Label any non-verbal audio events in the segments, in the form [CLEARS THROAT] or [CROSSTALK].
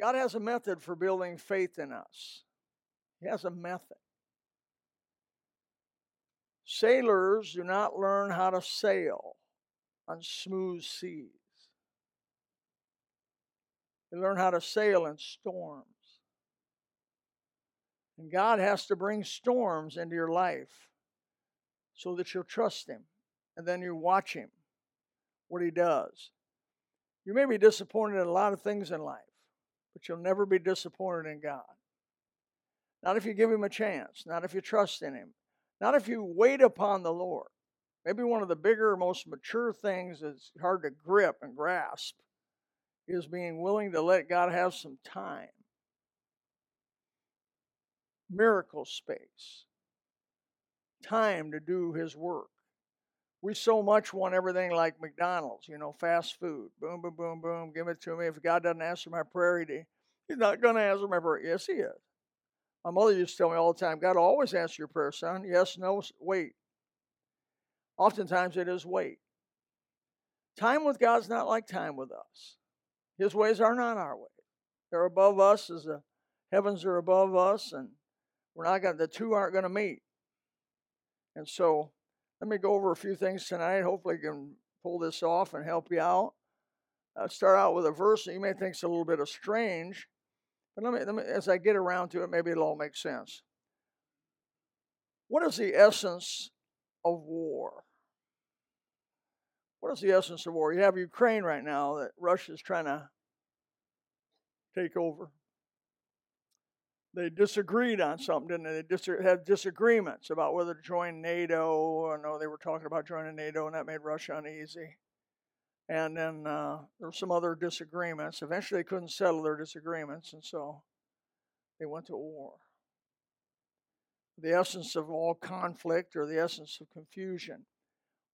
God has a method for building faith in us. He has a method. Sailors do not learn how to sail on smooth seas. They learn how to sail in storms. And God has to bring storms into your life so that you'll trust Him. And then you watch Him, what He does. You may be disappointed in a lot of things in life, but you'll never be disappointed in God. Not if you give Him a chance, not if you trust in Him, not if you wait upon the Lord. Maybe one of the bigger, most mature things that's hard to grip and grasp is being willing to let God have some time. Miracle space. Time to do His work. We so much want everything like McDonald's, you know, fast food. Boom, boom, boom, boom. Give it to me. If God doesn't answer my prayer, he, He's not going to answer my prayer. Yes, He is. My mother used to tell me all the time God will always answer your prayer, son. Yes, no, wait. Oftentimes it is wait. Time with God's not like time with us. His ways are not our ways. They're above us as the heavens are above us, and we're not going. The two aren't going to meet. And so, let me go over a few things tonight. Hopefully, I can pull this off and help you out. I'll start out with a verse that you may think is a little bit of strange, but let me, let me, as I get around to it, maybe it'll all make sense. What is the essence of war? What is the essence of war? You have Ukraine right now that Russia's trying to take over. They disagreed on something, didn't they? Dis- had disagreements about whether to join NATO. I know they were talking about joining NATO, and that made Russia uneasy. And then uh, there were some other disagreements. Eventually, they couldn't settle their disagreements, and so they went to war. The essence of all conflict or the essence of confusion.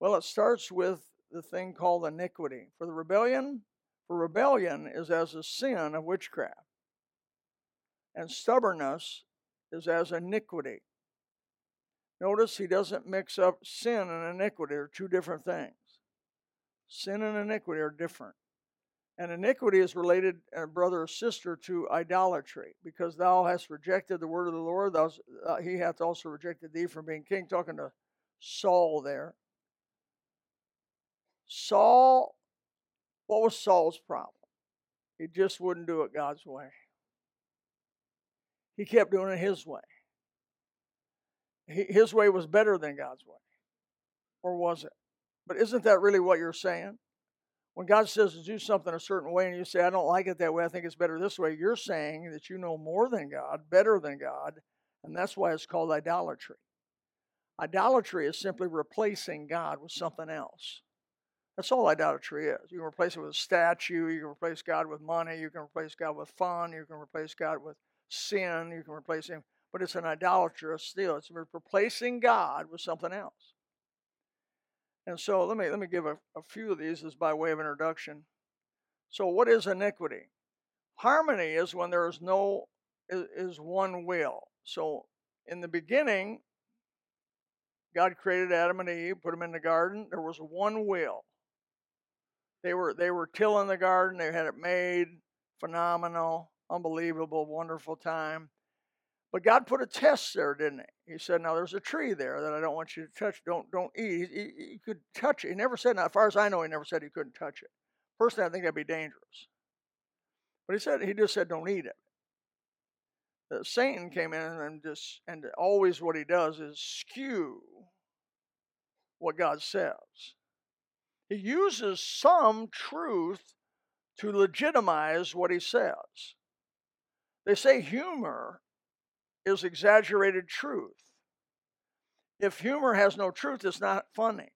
Well, it starts with the thing called iniquity. For the rebellion, for rebellion is as a sin of witchcraft, and stubbornness is as iniquity. Notice he doesn't mix up sin and iniquity, they're two different things. Sin and iniquity are different. And iniquity is related, uh, brother or sister, to idolatry, because thou hast rejected the word of the Lord. Thou, uh, he hath also rejected thee from being king. Talking to Saul there. Saul, what was Saul's problem? He just wouldn't do it God's way. He kept doing it his way. His way was better than God's way. Or was it? But isn't that really what you're saying? When God says to do something a certain way and you say, I don't like it that way, I think it's better this way, you're saying that you know more than God, better than God, and that's why it's called idolatry. Idolatry is simply replacing God with something else. That's all idolatry is. You can replace it with a statue, you can replace God with money, you can replace God with fun, you can replace God with sin, you can replace Him, but it's an idolatrous still. It's replacing God with something else. And so let me let me give a, a few of these as by way of introduction. So what is iniquity? Harmony is when there is no is, is one will. So in the beginning, God created Adam and Eve, put them in the garden. There was one will. They were they were tilling the garden. They had it made phenomenal, unbelievable, wonderful time. But God put a test there, didn't he? He said, "Now there's a tree there that I don't want you to touch. Don't don't eat. He, could touch it. He never said. Now, as far as I know, he never said he couldn't touch it. Personally, I think that'd be dangerous. But he said he just said, "Don't eat it." The Satan came in and just and always what he does is skew what God says. He uses some truth to legitimize what he says. They say humor is exaggerated truth. If humor has no truth, it's not funny.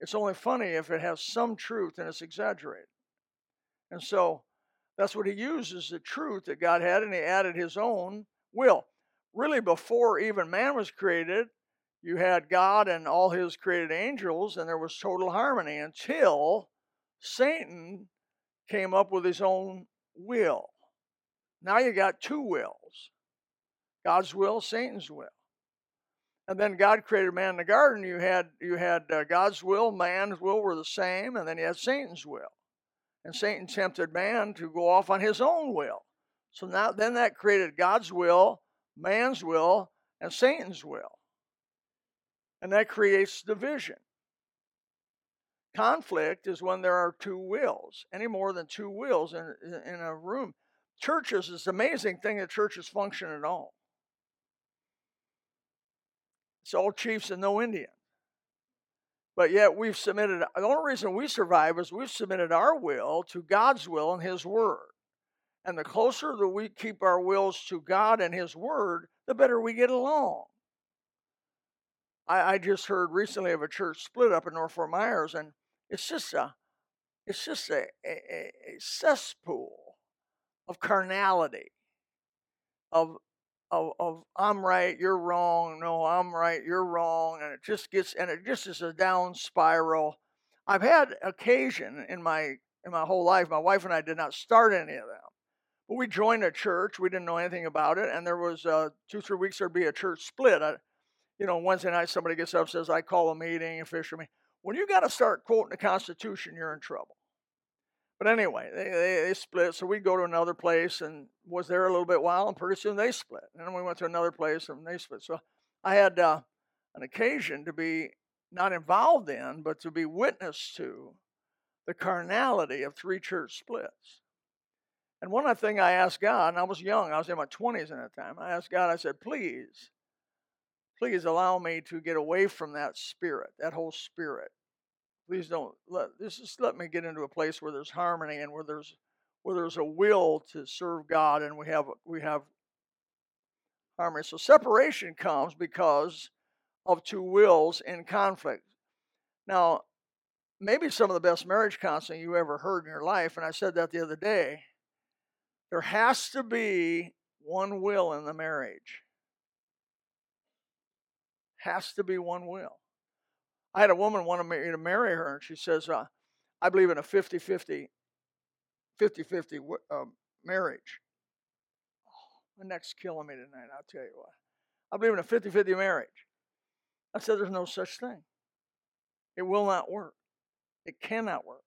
It's only funny if it has some truth and it's exaggerated. And so that's what he uses the truth that God had, and he added his own will. Really, before even man was created, you had God and all his created angels, and there was total harmony until Satan came up with his own will. Now you got two wills God's will, Satan's will. And then God created man in the garden. You had you had uh, God's will, man's will were the same, and then you had Satan's will. And Satan tempted man to go off on his own will. So now then that created God's will, man's will, and Satan's will. And that creates division. Conflict is when there are two wills, any more than two wills in, in a room. Churches, it's amazing thing that churches function at all. It's all chiefs and no Indian. But yet we've submitted, the only reason we survive is we've submitted our will to God's will and His Word. And the closer that we keep our wills to God and His Word, the better we get along. I, I just heard recently of a church split up in North Fort Myers, and it's just a, it's just a, a, a cesspool of carnality, of of, of I'm right, you're wrong, no, I'm right, you're wrong, and it just gets and it just is a down spiral. I've had occasion in my in my whole life. My wife and I did not start any of them, but we joined a church. We didn't know anything about it, and there was uh, two three weeks there'd be a church split. I, you know, Wednesday night somebody gets up says, "I call a meeting, official meeting." When you got to start quoting the Constitution, you're in trouble. But anyway, they, they, they, split. So we'd go to another place and was there a little bit while, and pretty soon they split. And then we went to another place and they split. So I had uh, an occasion to be not involved in, but to be witness to the carnality of three church splits. And one of the things I asked God, and I was young, I was in my 20s at that time, I asked God, I said, please, please allow me to get away from that spirit, that whole spirit please don't let this just let me get into a place where there's harmony and where there's where there's a will to serve God and we have we have harmony. So separation comes because of two wills in conflict. Now, maybe some of the best marriage counseling you ever heard in your life, and I said that the other day. There has to be one will in the marriage. Has to be one will. I had a woman want me to marry her, and she says, uh, I believe in a 50 50 50 50 um, marriage. Oh, my neck's killing me tonight, I'll tell you what. I believe in a 50 50 marriage. I said, There's no such thing. It will not work. It cannot work.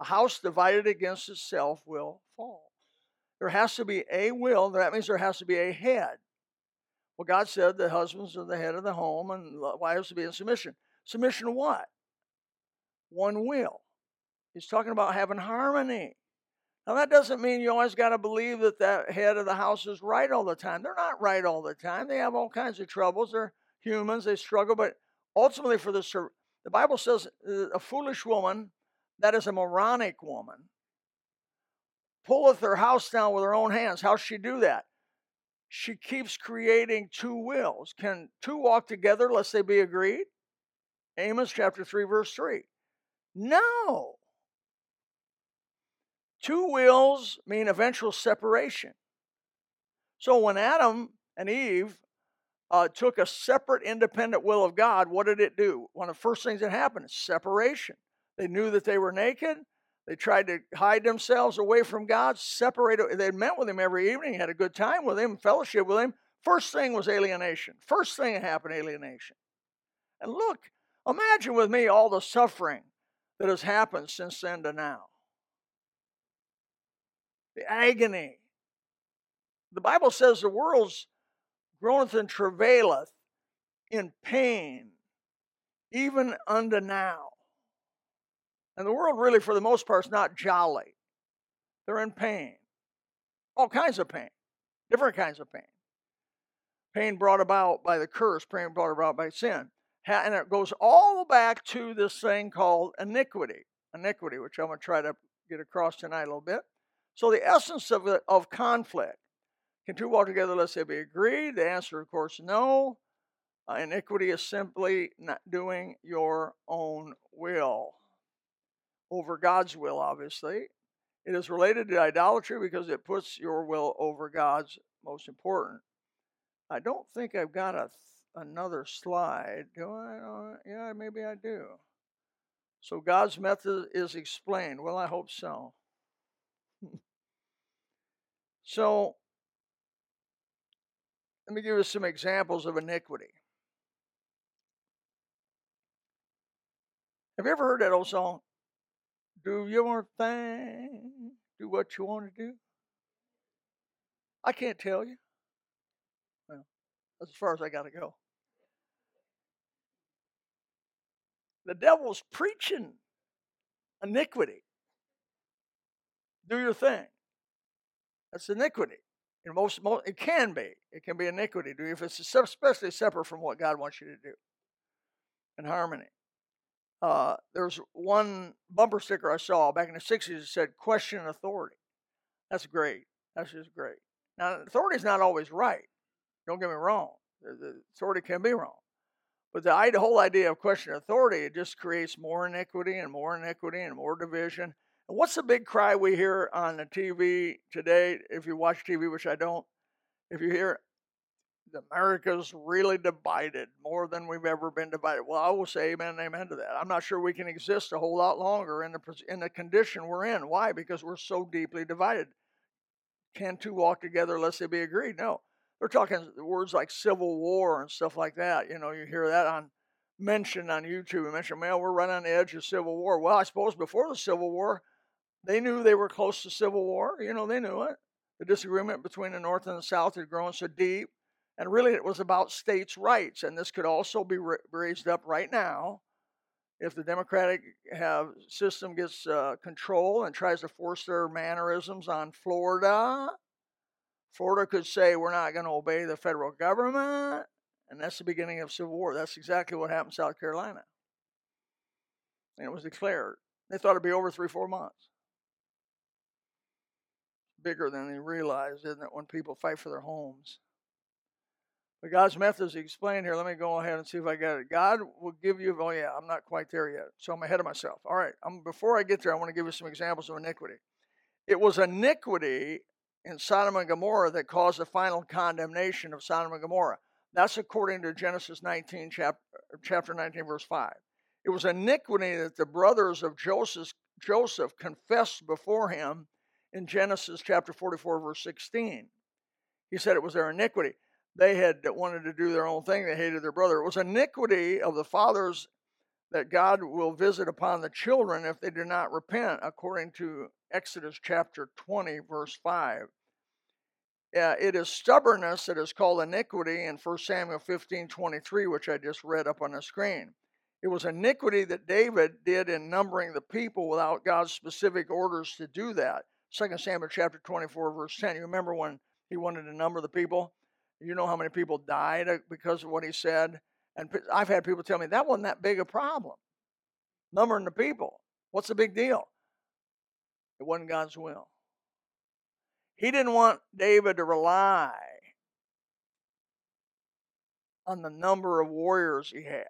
A house divided against itself will fall. There has to be a will, that means there has to be a head. Well, God said the husbands are the head of the home and wives to be in submission. Submission to what? One will. He's talking about having harmony. Now, that doesn't mean you always got to believe that that head of the house is right all the time. They're not right all the time. They have all kinds of troubles. They're humans. They struggle. But ultimately, for the, the Bible says uh, a foolish woman, that is a moronic woman, pulleth her house down with her own hands. How she do that? She keeps creating two wills. Can two walk together lest they be agreed? Amos chapter 3, verse 3. No. Two wills mean eventual separation. So when Adam and Eve uh, took a separate, independent will of God, what did it do? One of the first things that happened is separation. They knew that they were naked. They tried to hide themselves away from God, separated. They met with Him every evening, had a good time with Him, fellowship with Him. First thing was alienation. First thing that happened, alienation. And look, Imagine with me all the suffering that has happened since then to now. The agony. The Bible says the world's groaneth and travaileth in pain, even unto now. And the world, really, for the most part, is not jolly. They're in pain. All kinds of pain, different kinds of pain. Pain brought about by the curse, pain brought about by sin and it goes all back to this thing called iniquity. Iniquity, which I'm going to try to get across tonight a little bit. So the essence of of conflict. Can two walk together unless they be agreed? The answer, of course, no. Uh, iniquity is simply not doing your own will over God's will, obviously. It is related to idolatry because it puts your will over God's most important. I don't think I've got a another slide. Do I? Yeah, maybe I do. So God's method is explained. Well, I hope so. [LAUGHS] so let me give you some examples of iniquity. Have you ever heard that old song? Do your thing, do what you want to do. I can't tell you. Well, that's as far as I got to go. The devil's preaching iniquity. Do your thing. That's iniquity. And most, most it can be. It can be iniquity. Do if it's especially separate from what God wants you to do. In harmony. Uh, there's one bumper sticker I saw back in the 60s that said question authority. That's great. That's just great. Now, authority is not always right. Don't get me wrong. The, the authority can be wrong. But the, whole idea of question authority, it just creates more iniquity and more iniquity and more division. And what's the big cry we hear on the TV today? If you watch TV, which I don't, if you hear America's really divided more than we've ever been divided. Well, I will say amen amen to that. I'm not sure we can exist a whole lot longer in the in the condition we're in. Why? Because we're so deeply divided. Can two walk together unless they be agreed? No. They're talking words like civil war and stuff like that. You know, you hear that on mentioned on YouTube. You mentioned, man, we're right on the edge of civil war. Well, I suppose before the Civil War, they knew they were close to civil war. You know, they knew it. The disagreement between the North and the South had grown so deep and really, it was about states' rights. And this could also be raised up right now if the Democratic have, system gets uh, control and tries to force their mannerisms on Florida. Florida could say, We're not going to obey the federal government. And that's the beginning of civil war. That's exactly what happened in South Carolina. And it was declared. They thought it'd be over three, four months. Bigger than they realized, isn't it, when people fight for their homes? But God's methods explained here. Let me go ahead and see if I got it. God will give you. Oh yeah, I'm not quite there yet, so I'm ahead of myself. All right. I'm, before I get there, I want to give you some examples of iniquity. It was iniquity in Sodom and Gomorrah that caused the final condemnation of Sodom and Gomorrah. That's according to Genesis 19, chapter, chapter 19, verse 5. It was iniquity that the brothers of Joseph, Joseph confessed before him in Genesis chapter 44, verse 16. He said it was their iniquity they had wanted to do their own thing. They hated their brother. It was iniquity of the fathers that God will visit upon the children if they do not repent, according to Exodus chapter 20, verse 5. Uh, it is stubbornness that is called iniquity in 1 Samuel 15, 23, which I just read up on the screen. It was iniquity that David did in numbering the people without God's specific orders to do that. 2 Samuel chapter 24, verse 10. You remember when he wanted to number the people? You know how many people died uh, because of what he said? And I've had people tell me that wasn't that big a problem. Numbering the people. What's the big deal? It wasn't God's will. He didn't want David to rely on the number of warriors he had.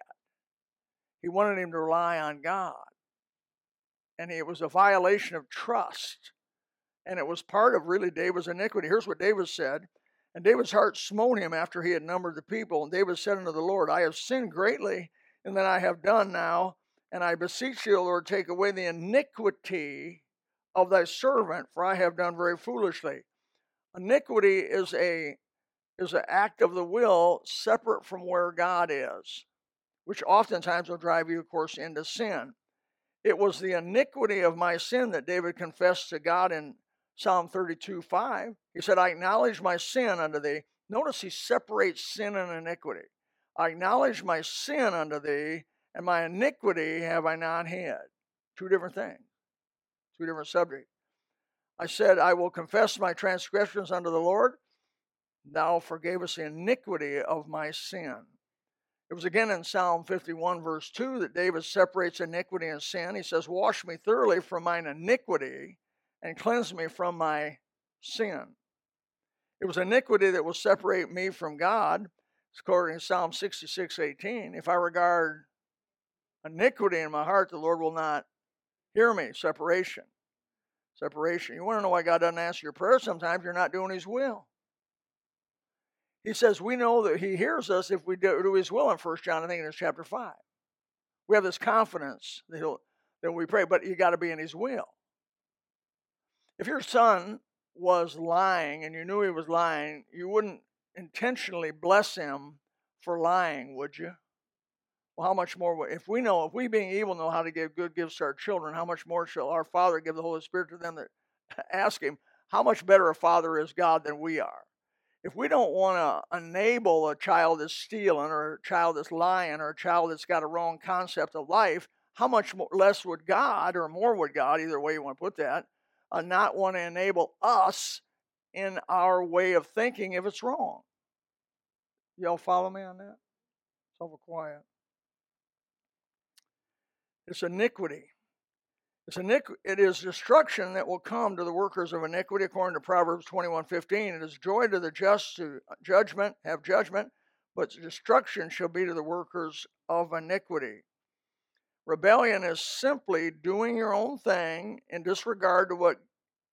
He wanted him to rely on God. And it was a violation of trust. And it was part of really David's iniquity. Here's what David said and David's heart smote him after he had numbered the people. And David said unto the Lord, I have sinned greatly in that I have done now, and I beseech you, Lord, take away the iniquity of thy servant, for I have done very foolishly. Iniquity is a is an act of the will separate from where God is, which oftentimes will drive you, of course, into sin. It was the iniquity of my sin that David confessed to God in Psalm 32 5. He said, I acknowledge my sin unto thee. Notice he separates sin and iniquity. I acknowledge my sin unto thee, and my iniquity have I not hid. Two different things, two different subjects. I said, I will confess my transgressions unto the Lord. Thou forgavest the iniquity of my sin. It was again in Psalm 51, verse 2, that David separates iniquity and sin. He says, Wash me thoroughly from mine iniquity and cleanse me from my sin. It was iniquity that will separate me from God. According to Psalm 66 18. If I regard iniquity in my heart, the Lord will not hear me. Separation. Separation. You want to know why God doesn't answer your prayer sometimes? You're not doing His will. He says we know that He hears us if we do His will in 1 John, I think it's chapter 5. We have this confidence that, he'll, that we pray, but you got to be in His will. If your son was lying and you knew he was lying, you wouldn't intentionally bless him for lying, would you? Well, how much more? If we know, if we being evil know how to give good gifts to our children, how much more shall our Father give the Holy Spirit to them that [LAUGHS] ask Him? How much better a Father is God than we are? if we don't want to enable a child that's stealing or a child that's lying or a child that's got a wrong concept of life, how much more, less would God, or more would God, either way you want to put that, uh, not want to enable us in our way of thinking if it's wrong? Y'all follow me on that? It's over quiet. It's iniquity. It's iniqu- it is destruction that will come to the workers of iniquity, according to Proverbs 21:15. It is joy to the just to uh, judgment, have judgment, but destruction shall be to the workers of iniquity. Rebellion is simply doing your own thing in disregard to what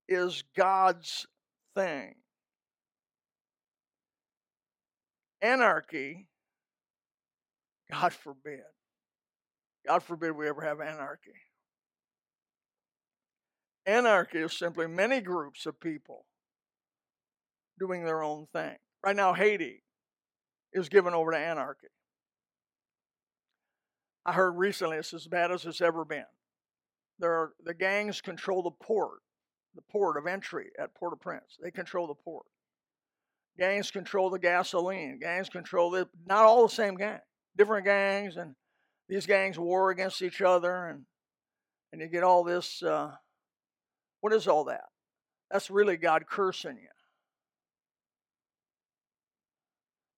is God's thing. Anarchy, God forbid. God forbid we ever have anarchy. Anarchy is simply many groups of people doing their own thing. Right now, Haiti is given over to anarchy. I heard recently it's as bad as it's ever been. There are, the gangs control the port, the port of entry at Port-au-Prince. They control the port. Gangs control the gasoline. Gangs control the not all the same gang, different gangs, and these gangs war against each other, and and you get all this. Uh, what is all that? That's really God cursing you.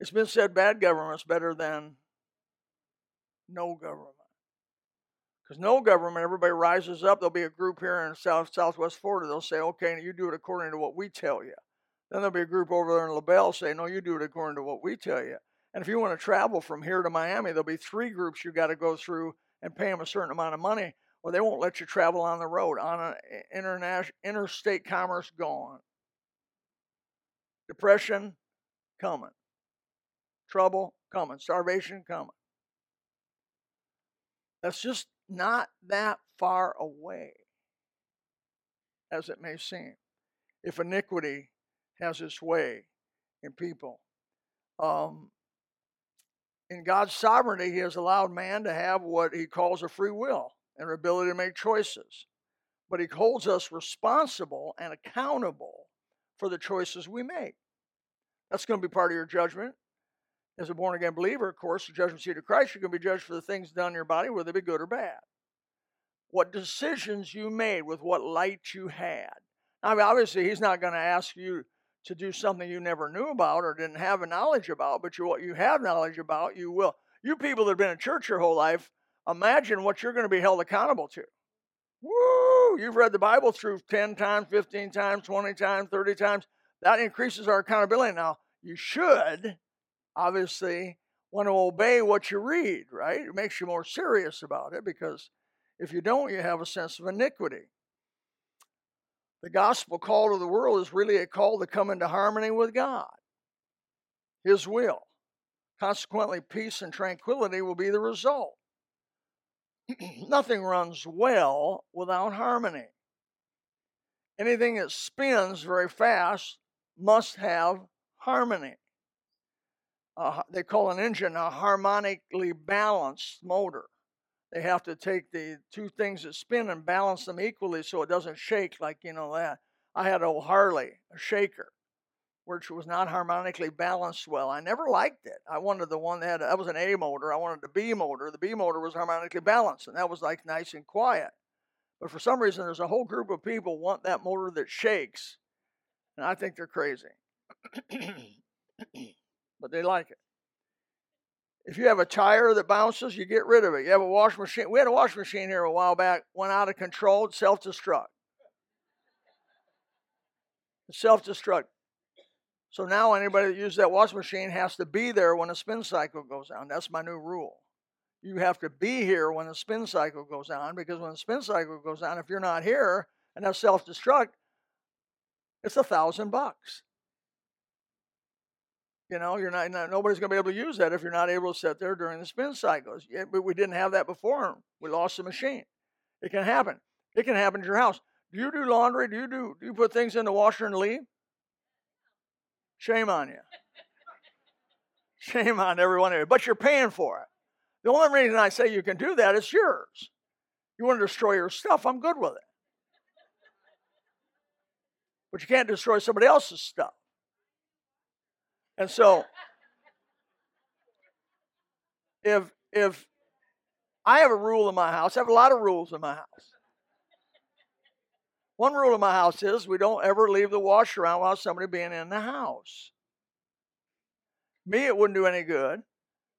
It's been said bad government's better than no government. Because no government, everybody rises up. There'll be a group here in South Southwest Florida. They'll say, "Okay, you do it according to what we tell you." Then there'll be a group over there in LaBelle say, "No, you do it according to what we tell you." And if you want to travel from here to Miami, there'll be three groups you got to go through and pay them a certain amount of money, or they won't let you travel on the road. On an international interstate commerce gone. Depression coming. Trouble coming. Starvation coming. That's just not that far away, as it may seem, if iniquity has its way in people. Um, in God's sovereignty, He has allowed man to have what He calls a free will and ability to make choices. But He holds us responsible and accountable for the choices we make. That's going to be part of your judgment as a born again believer, of course, the judgment seat of Christ, you're going to be judged for the things done in your body, whether they be good or bad. What decisions you made with what light you had. I mean, obviously, he's not going to ask you to do something you never knew about or didn't have a knowledge about, but you, what you have knowledge about, you will. You people that have been in church your whole life, imagine what you're going to be held accountable to. Woo! You've read the Bible through 10 times, 15 times, 20 times, 30 times. That increases our accountability. Now, you should obviously want to obey what you read, right? It makes you more serious about it because if you don't, you have a sense of iniquity. The gospel call to the world is really a call to come into harmony with God, His will. Consequently, peace and tranquility will be the result. [CLEARS THROAT] Nothing runs well without harmony. Anything that spins very fast must have harmony uh, they call an engine a harmonically balanced motor. They have to take the two things that spin and balance them equally so it doesn't shake like, you know, that. I had a Harley, a shaker, which was not harmonically balanced well. I never liked it. I wanted the one that had, that was an A motor. I wanted the B motor. The B motor was harmonically balanced, and that was like nice and quiet. But for some reason, there's a whole group of people want that motor that shakes, and I think they're crazy. [CLEARS THROAT] but they like it. If you have a tire that bounces, you get rid of it. You have a washing machine. We had a washing machine here a while back, went out of control, self destruct. Self destruct. So now anybody that uses that washing machine has to be there when the spin cycle goes on. That's my new rule. You have to be here when the spin cycle goes on because when the spin cycle goes on, if you're not here and that's self destruct, it's a thousand bucks. You know, you're not, not nobody's going to be able to use that if you're not able to sit there during the spin cycles. Yeah, but we didn't have that before. We lost the machine. It can happen. It can happen to your house. Do you do laundry? Do you do, do you put things in the washer and leave? Shame on you. Shame on everyone here. But you're paying for it. The only reason I say you can do that is yours. You want to destroy your stuff, I'm good with it. But you can't destroy somebody else's stuff. And so, if if I have a rule in my house, I have a lot of rules in my house. One rule in my house is we don't ever leave the washer around while somebody being in the house. Me, it wouldn't do any good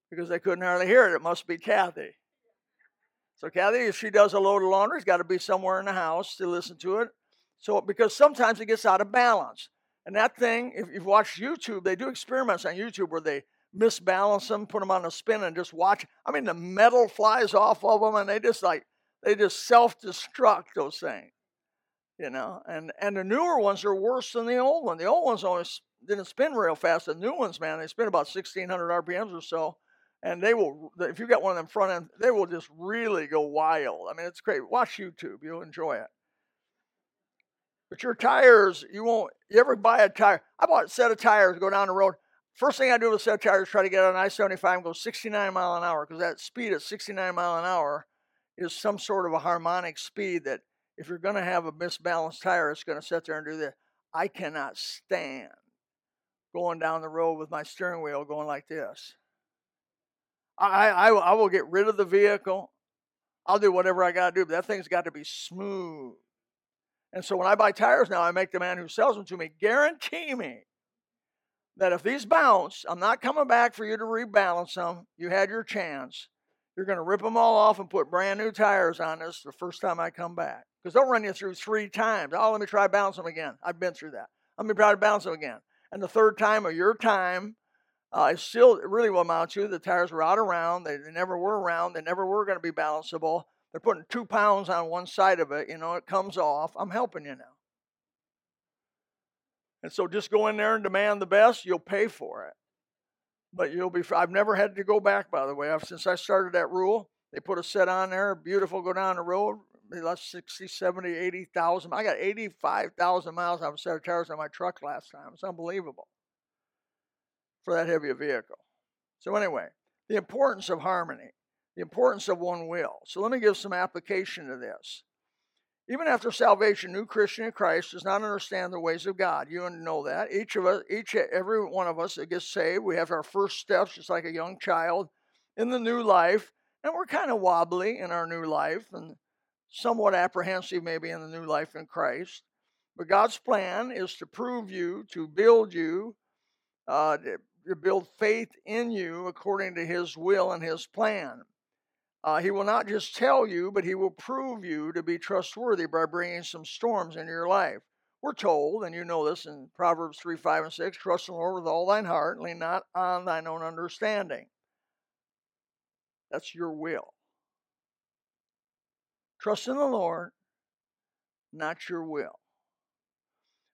because they couldn't hardly hear it. It must be Kathy. So Kathy, if she does a load of laundry, it's got to be somewhere in the house to listen to it. So because sometimes it gets out of balance. And that thing, if you've watched YouTube, they do experiments on YouTube where they misbalance them, put them on a spin, and just watch. I mean, the metal flies off of them, and they just like they just self-destruct those things you know. And and the newer ones are worse than the old one. The old ones only didn't spin real fast. The new ones, man, they spin about 1600 RPMs or so, and they will. If you got one of them front end, they will just really go wild. I mean, it's great. Watch YouTube; you'll enjoy it. But your tires, you won't. You ever buy a tire? I bought a set of tires, go down the road. First thing I do with a set of tires, is try to get on I-75 and go 69 mile an hour because that speed at 69 mile an hour is some sort of a harmonic speed that if you're going to have a misbalanced tire, it's going to sit there and do this. I cannot stand going down the road with my steering wheel going like this. I, I, I will get rid of the vehicle. I'll do whatever I got to do, but that thing's got to be smooth. And so when I buy tires now, I make the man who sells them to me guarantee me that if these bounce, I'm not coming back for you to rebalance them. You had your chance. You're going to rip them all off and put brand new tires on this the first time I come back. Because they'll run you through three times. Oh, let me try bounce them again. I've been through that. Let me try to bounce them again. And the third time of your time, uh, it still really will amount to the tires were out around. They, they never were around. They never were going to be balanceable. They're putting two pounds on one side of it. You know, it comes off. I'm helping you now. And so just go in there and demand the best. You'll pay for it but you'll be. I've never had to go back, by the way. I've, since I started that rule, they put a set on there, beautiful, go down the road. They lost 60, 70, 80,000. I got 85,000 miles on a set of tires on my truck last time. It's unbelievable for that heavy vehicle. So, anyway, the importance of harmony, the importance of one will. So, let me give some application to this. Even after salvation, new Christian in Christ does not understand the ways of God. You know that. Each of us, each every one of us that gets saved, we have our first steps, just like a young child, in the new life, and we're kind of wobbly in our new life and somewhat apprehensive maybe in the new life in Christ. But God's plan is to prove you, to build you, uh, to build faith in you according to His will and His plan. Uh, he will not just tell you, but he will prove you to be trustworthy by bringing some storms into your life. We're told, and you know this in Proverbs 3, 5, and 6 trust in the Lord with all thine heart, lean not on thine own understanding. That's your will. Trust in the Lord, not your will.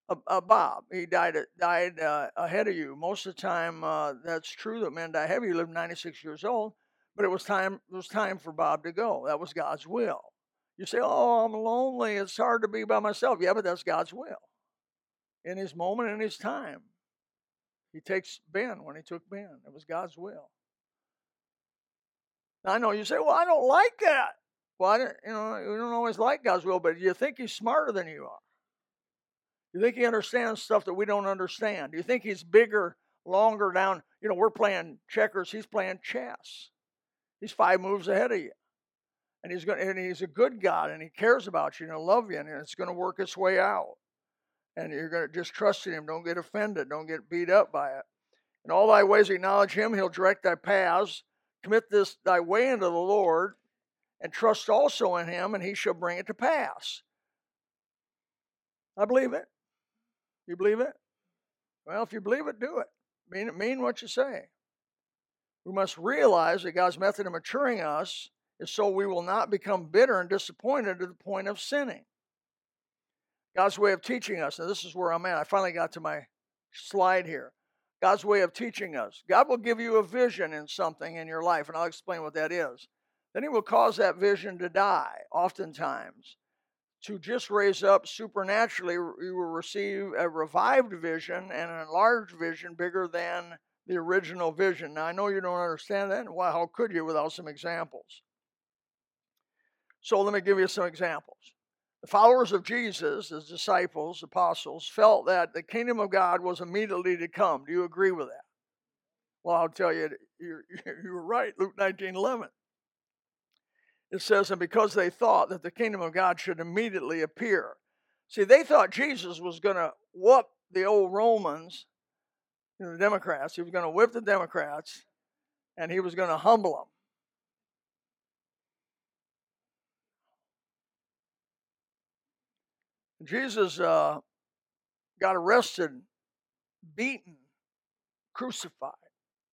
Uh, uh, Bob, he died died uh, ahead of you. Most of the time, uh, that's true that men die heavy. He lived 96 years old. But it was time it was time for Bob to go. That was God's will. You say, "Oh, I'm lonely. It's hard to be by myself." Yeah, but that's God's will. In his moment, in his time. He takes Ben when he took Ben. It was God's will. Now, I know you say, "Well, I don't like that." Well, I don't, you know, you don't always like God's will, but you think He's smarter than you are. You think He understands stuff that we don't understand. You think He's bigger, longer down. You know, we're playing checkers. He's playing chess. He's five moves ahead of you. And he's going and he's a good God and he cares about you and he'll love you and it's going to work its way out. And you're going to just trust in him. Don't get offended. Don't get beat up by it. In all thy ways acknowledge him, he'll direct thy paths. Commit this thy way unto the Lord, and trust also in him, and he shall bring it to pass. I believe it. You believe it? Well, if you believe it, do it. Mean mean what you say. We must realize that God's method of maturing us is so we will not become bitter and disappointed to the point of sinning. God's way of teaching us, and this is where I'm at. I finally got to my slide here. God's way of teaching us. God will give you a vision in something in your life, and I'll explain what that is. Then He will cause that vision to die, oftentimes. To just raise up supernaturally, you will receive a revived vision and an enlarged vision bigger than the original vision. Now, I know you don't understand that. Why, how could you without some examples? So, let me give you some examples. The followers of Jesus, his disciples, apostles, felt that the kingdom of God was immediately to come. Do you agree with that? Well, I'll tell you, you're, [LAUGHS] were right. Luke 19 11. It says, and because they thought that the kingdom of God should immediately appear. See, they thought Jesus was going to whoop the old Romans, you the Democrats. He was going to whip the Democrats and he was going to humble them. Jesus uh, got arrested, beaten, crucified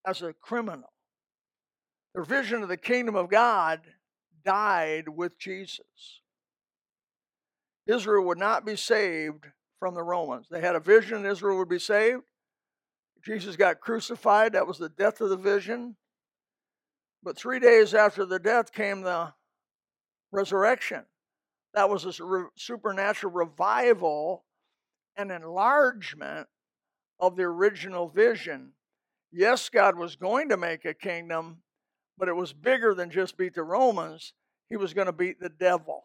as a criminal. The vision of the kingdom of God died with Jesus. Israel would not be saved from the Romans. They had a vision Israel would be saved. Jesus got crucified. That was the death of the vision. But three days after the death came the resurrection. That was a supernatural revival and enlargement of the original vision. Yes, God was going to make a kingdom, but it was bigger than just beat the Romans. He was going to beat the devil.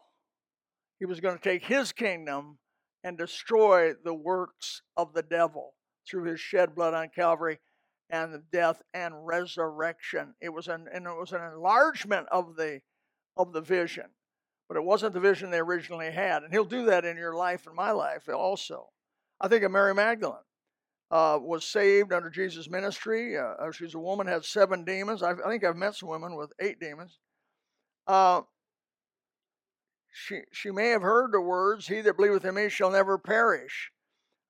He was going to take his kingdom and destroy the works of the devil through his shed blood on Calvary and the death and resurrection. It was an and it was an enlargement of the of the vision but it wasn't the vision they originally had. And He'll do that in your life and my life also. I think of Mary Magdalene. Uh, was saved under Jesus' ministry. Uh, uh she's a woman, had seven demons. I, I, think I've met some women with eight demons. Uh, she, she may have heard the words, He that believeth in me shall never perish.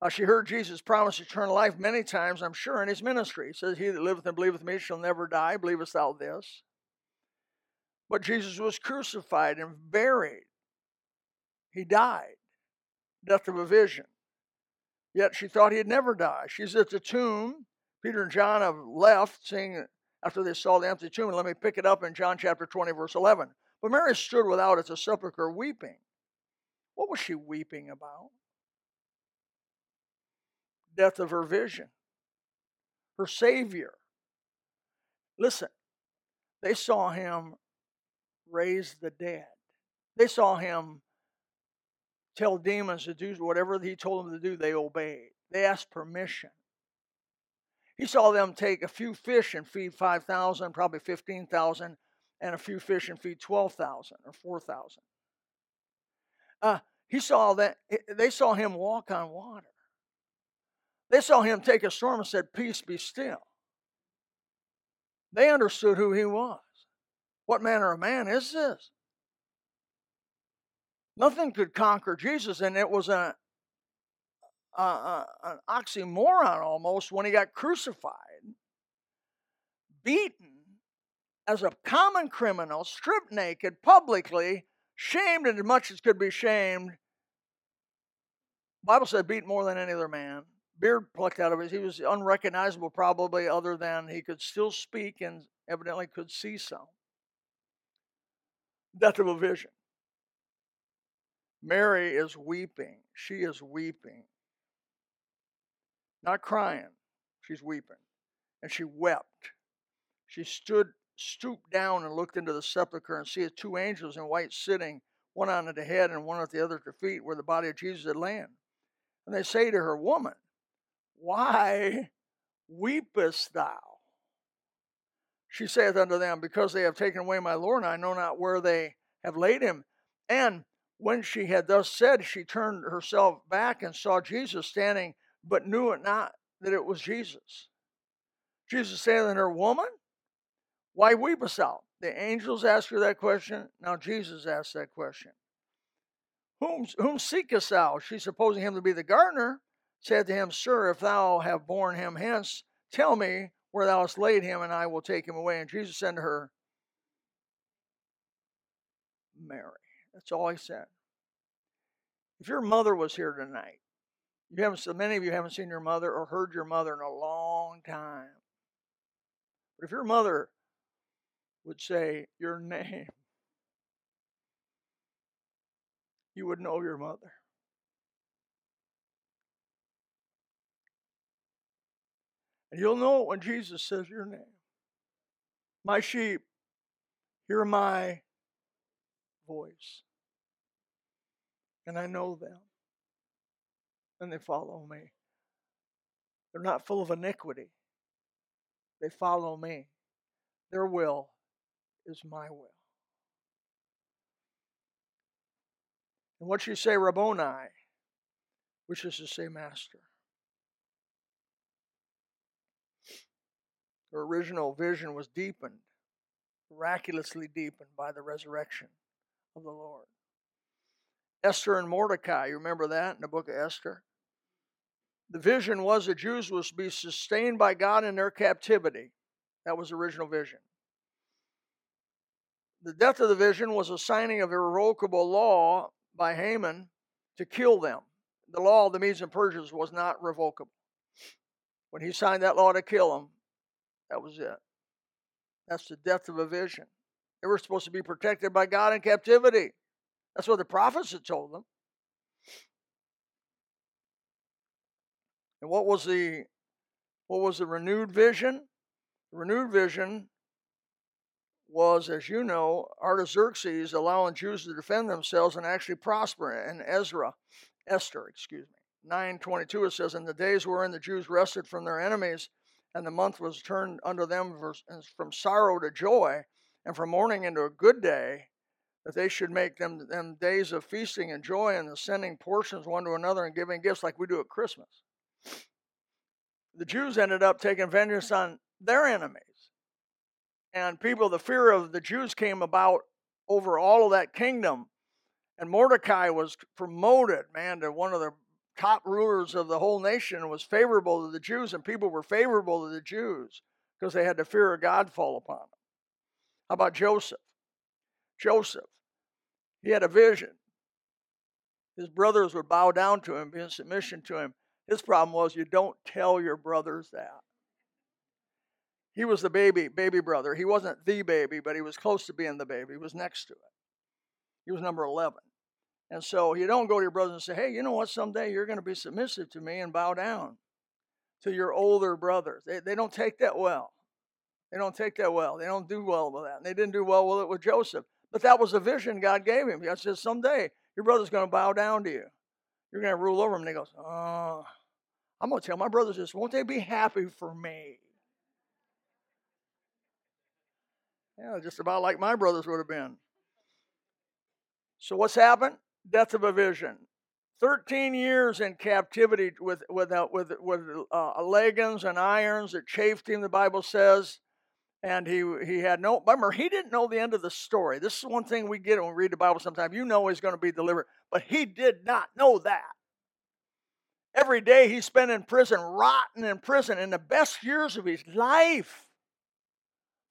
Uh, she heard Jesus promise eternal life many times, I'm sure, in his ministry. He says, He that liveth and believeth me shall never die. Believest thou this? But Jesus was crucified and buried. He died, death of a vision. Yet she thought he'd never die. She's at the tomb. Peter and John have left, seeing after they saw the empty tomb. Let me pick it up in John chapter 20, verse 11. But Mary stood without at the sepulchre weeping. What was she weeping about? Death of her vision, her Savior. Listen, they saw him raise the dead. They saw him tell demons to do whatever he told them to do, they obeyed. They asked permission. He saw them take a few fish and feed 5,000, probably 15,000, and a few fish and feed 12,000 or 4,000. Uh, he saw that, they saw him walk on water. They saw him take a storm and said, Peace be still. They understood who he was. What manner of man is this? Nothing could conquer Jesus, and it was a, a, a, an oxymoron almost when he got crucified, beaten as a common criminal, stripped naked publicly, shamed as much as could be shamed. Bible said beat more than any other man. Beard plucked out of his. He was unrecognizable, probably, other than he could still speak and evidently could see some death of a vision. Mary is weeping. She is weeping. Not crying, she's weeping. And she wept. She stood, stooped down and looked into the sepulchre and see two angels in white sitting, one on the head and one at the other at the feet, where the body of Jesus had lain. And they say to her, Woman, why weepest thou? She saith unto them, Because they have taken away my Lord, and I know not where they have laid him. And when she had thus said, she turned herself back and saw Jesus standing, but knew it not that it was Jesus. Jesus said unto her, Woman, why weepest thou? The angels asked her that question. Now Jesus asked that question. Whom, whom seekest thou? She, supposing him to be the gardener, said to him, Sir, if thou have borne him hence, tell me where thou hast laid him, and I will take him away. And Jesus said to her, Mary. That's all he said. If your mother was here tonight, you haven't so many of you haven't seen your mother or heard your mother in a long time. But if your mother would say your [LAUGHS] name, you would know your mother. And you'll know when Jesus says your name. My sheep hear my voice. And I know them. And they follow me. They're not full of iniquity. They follow me. Their will is my will. And what you say, Rabboni, which is to say, Master. The original vision was deepened, miraculously deepened by the resurrection of the Lord. Esther and Mordecai, you remember that in the book of Esther? The vision was the Jews to be sustained by God in their captivity. That was the original vision. The death of the vision was a signing of irrevocable law by Haman to kill them. The law of the Medes and Persians was not revocable. When he signed that law to kill them, that was it. That's the death of a vision. They were supposed to be protected by God in captivity. That's what the prophets had told them. And what was the what was the renewed vision? The renewed vision was, as you know, Artaxerxes allowing Jews to defend themselves and actually prosper. And Ezra, Esther, excuse me, nine twenty-two it says, "In the days wherein the Jews rested from their enemies, and the month was turned unto them from sorrow to joy, and from mourning into a good day, that they should make them them days of feasting and joy, and the sending portions one to another and giving gifts like we do at Christmas." The Jews ended up taking vengeance on their enemies and people, the fear of the Jews came about over all of that kingdom. And Mordecai was promoted, man, to one of the top rulers of the whole nation, was favorable to the Jews, and people were favorable to the Jews because they had the fear of God fall upon them. How about Joseph? Joseph, he had a vision. His brothers would bow down to him, be in submission to him. His problem was you don't tell your brothers that. He was the baby, baby brother. He wasn't the baby, but he was close to being the baby. He was next to it. He was number 11. And so you don't go to your brother and say, hey, you know what? Someday you're going to be submissive to me and bow down to your older brothers. They, they don't take that well. They don't take that well. They don't do well with that. And they didn't do well with it with Joseph. But that was a vision God gave him. God says, someday your brother's going to bow down to you. You're going to rule over him. And he goes, oh, I'm going to tell my brothers this. Won't they be happy for me? Yeah, just about like my brothers would have been. So what's happened? Death of a vision. 13 years in captivity with with uh, with with uh, leggings and irons that chafed him. The Bible says, and he he had no. Remember, he didn't know the end of the story. This is one thing we get when we read the Bible. Sometimes you know he's going to be delivered, but he did not know that. Every day he spent in prison, rotten in prison, in the best years of his life.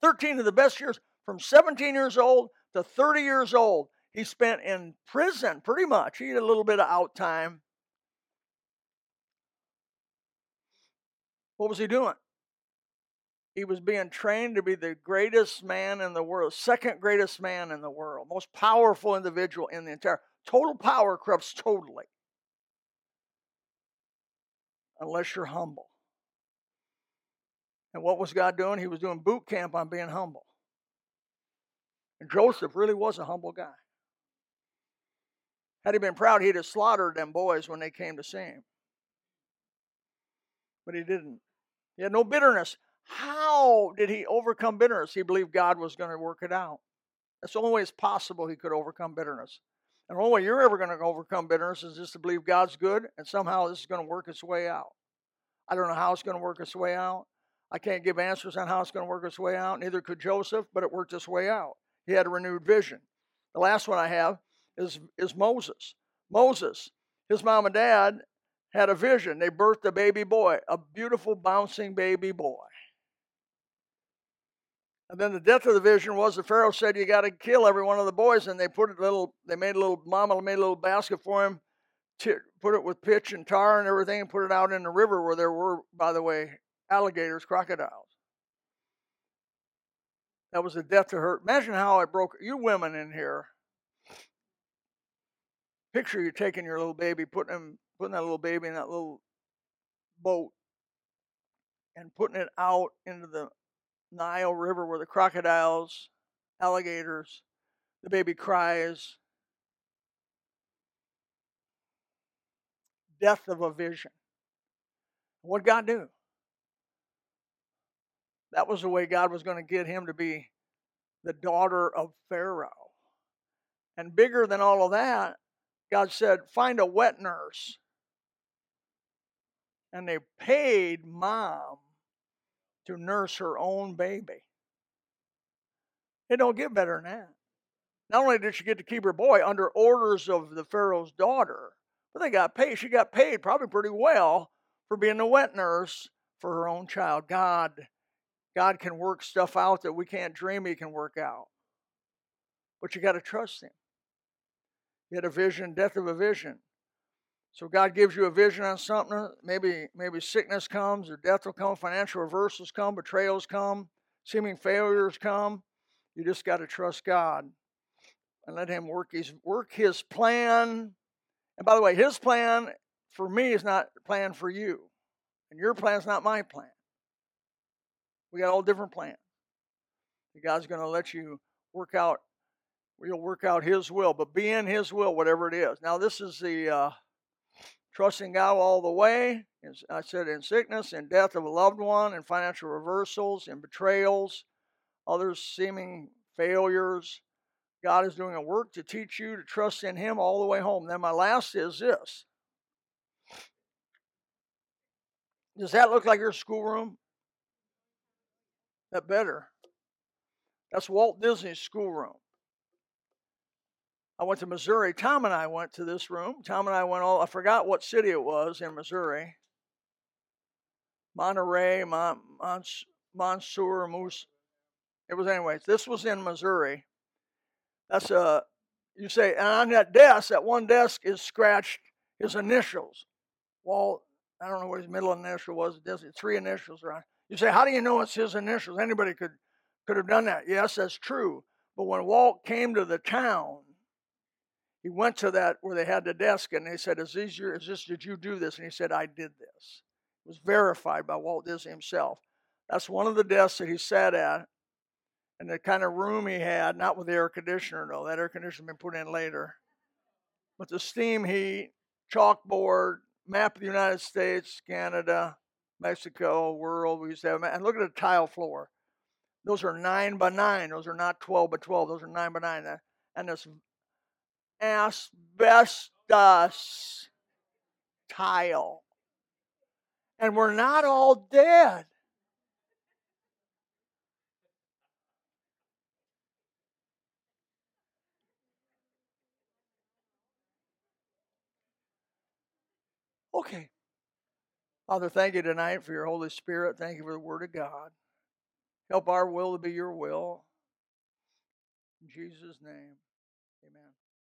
13 of the best years from 17 years old to 30 years old. He spent in prison pretty much. He had a little bit of out time. What was he doing? He was being trained to be the greatest man in the world, second greatest man in the world, most powerful individual in the entire. Total power corrupts totally. Unless you're humble. And what was God doing? He was doing boot camp on being humble. And Joseph really was a humble guy. Had he been proud, he'd have slaughtered them boys when they came to see him. But he didn't. He had no bitterness. How did he overcome bitterness? He believed God was going to work it out. That's the only way it's possible he could overcome bitterness. And the only way you're ever going to overcome bitterness is just to believe God's good and somehow this is going to work its way out. I don't know how it's going to work its way out. I can't give answers on how it's going to work its way out. Neither could Joseph, but it worked its way out. He had a renewed vision. The last one I have is, is Moses. Moses, his mom and dad had a vision. They birthed a baby boy, a beautiful, bouncing baby boy. And then the death of the vision was the Pharaoh said, "You got to kill every one of the boys." And they put a little. They made a little. Mama made a little basket for him, put it with pitch and tar and everything, and put it out in the river where there were, by the way, alligators, crocodiles. That was a death to her. Imagine how it broke. You women in here, picture you taking your little baby, putting him, putting that little baby in that little boat, and putting it out into the Nile River where the crocodiles, alligators, the baby cries. Death of a vision. What God do? That was the way God was going to get him to be the daughter of Pharaoh. And bigger than all of that, God said, find a wet nurse. And they paid mom to nurse her own baby. It don't get better than that. Not only did she get to keep her boy under orders of the Pharaoh's daughter, but they got paid. She got paid probably pretty well for being a wet nurse for her own child. God, God can work stuff out that we can't dream He can work out. But you got to trust Him. You had a vision, death of a vision. So God gives you a vision on something. Maybe maybe sickness comes, or death will come, financial reversals come, betrayals come, seeming failures come. You just got to trust God and let Him work His work His plan. And by the way, His plan for me is not plan for you, and your plan is not my plan. We got all different plans. God's going to let you work out. We'll work out His will, but be in His will, whatever it is. Now, this is the uh, trusting God all the way. As I said in sickness, in death of a loved one, in financial reversals, in betrayals, others seeming failures. God is doing a work to teach you to trust in Him all the way home. Then my last is this. Does that look like your schoolroom? That better. That's Walt Disney's schoolroom. I went to Missouri. Tom and I went to this room. Tom and I went all, I forgot what city it was in Missouri. Monterey, Mon, Mon, Monsieur, Moose. It was, anyways, this was in Missouri. That's a, you say, and on that desk, that one desk is scratched his initials. Walt, I don't know what his middle initial was. Three initials around. You say, how do you know it's his initials? Anybody could could have done that. Yes, that's true. But when Walt came to the town, he went to that where they had the desk and they said, Is this your, is this, did you do this? And he said, I did this. It was verified by Walt Disney himself. That's one of the desks that he sat at and the kind of room he had, not with the air conditioner though, that air conditioner been put in later. But the steam heat, chalkboard, map of the United States, Canada, Mexico, world. We used to have, and look at the tile floor. Those are nine by nine. Those are not 12 by 12. Those are nine by nine. And this asbestos tile. And we're not all dead. Okay. Father, thank you tonight for your Holy Spirit. Thank you for the Word of God. Help our will to be your will. In Jesus' name, amen.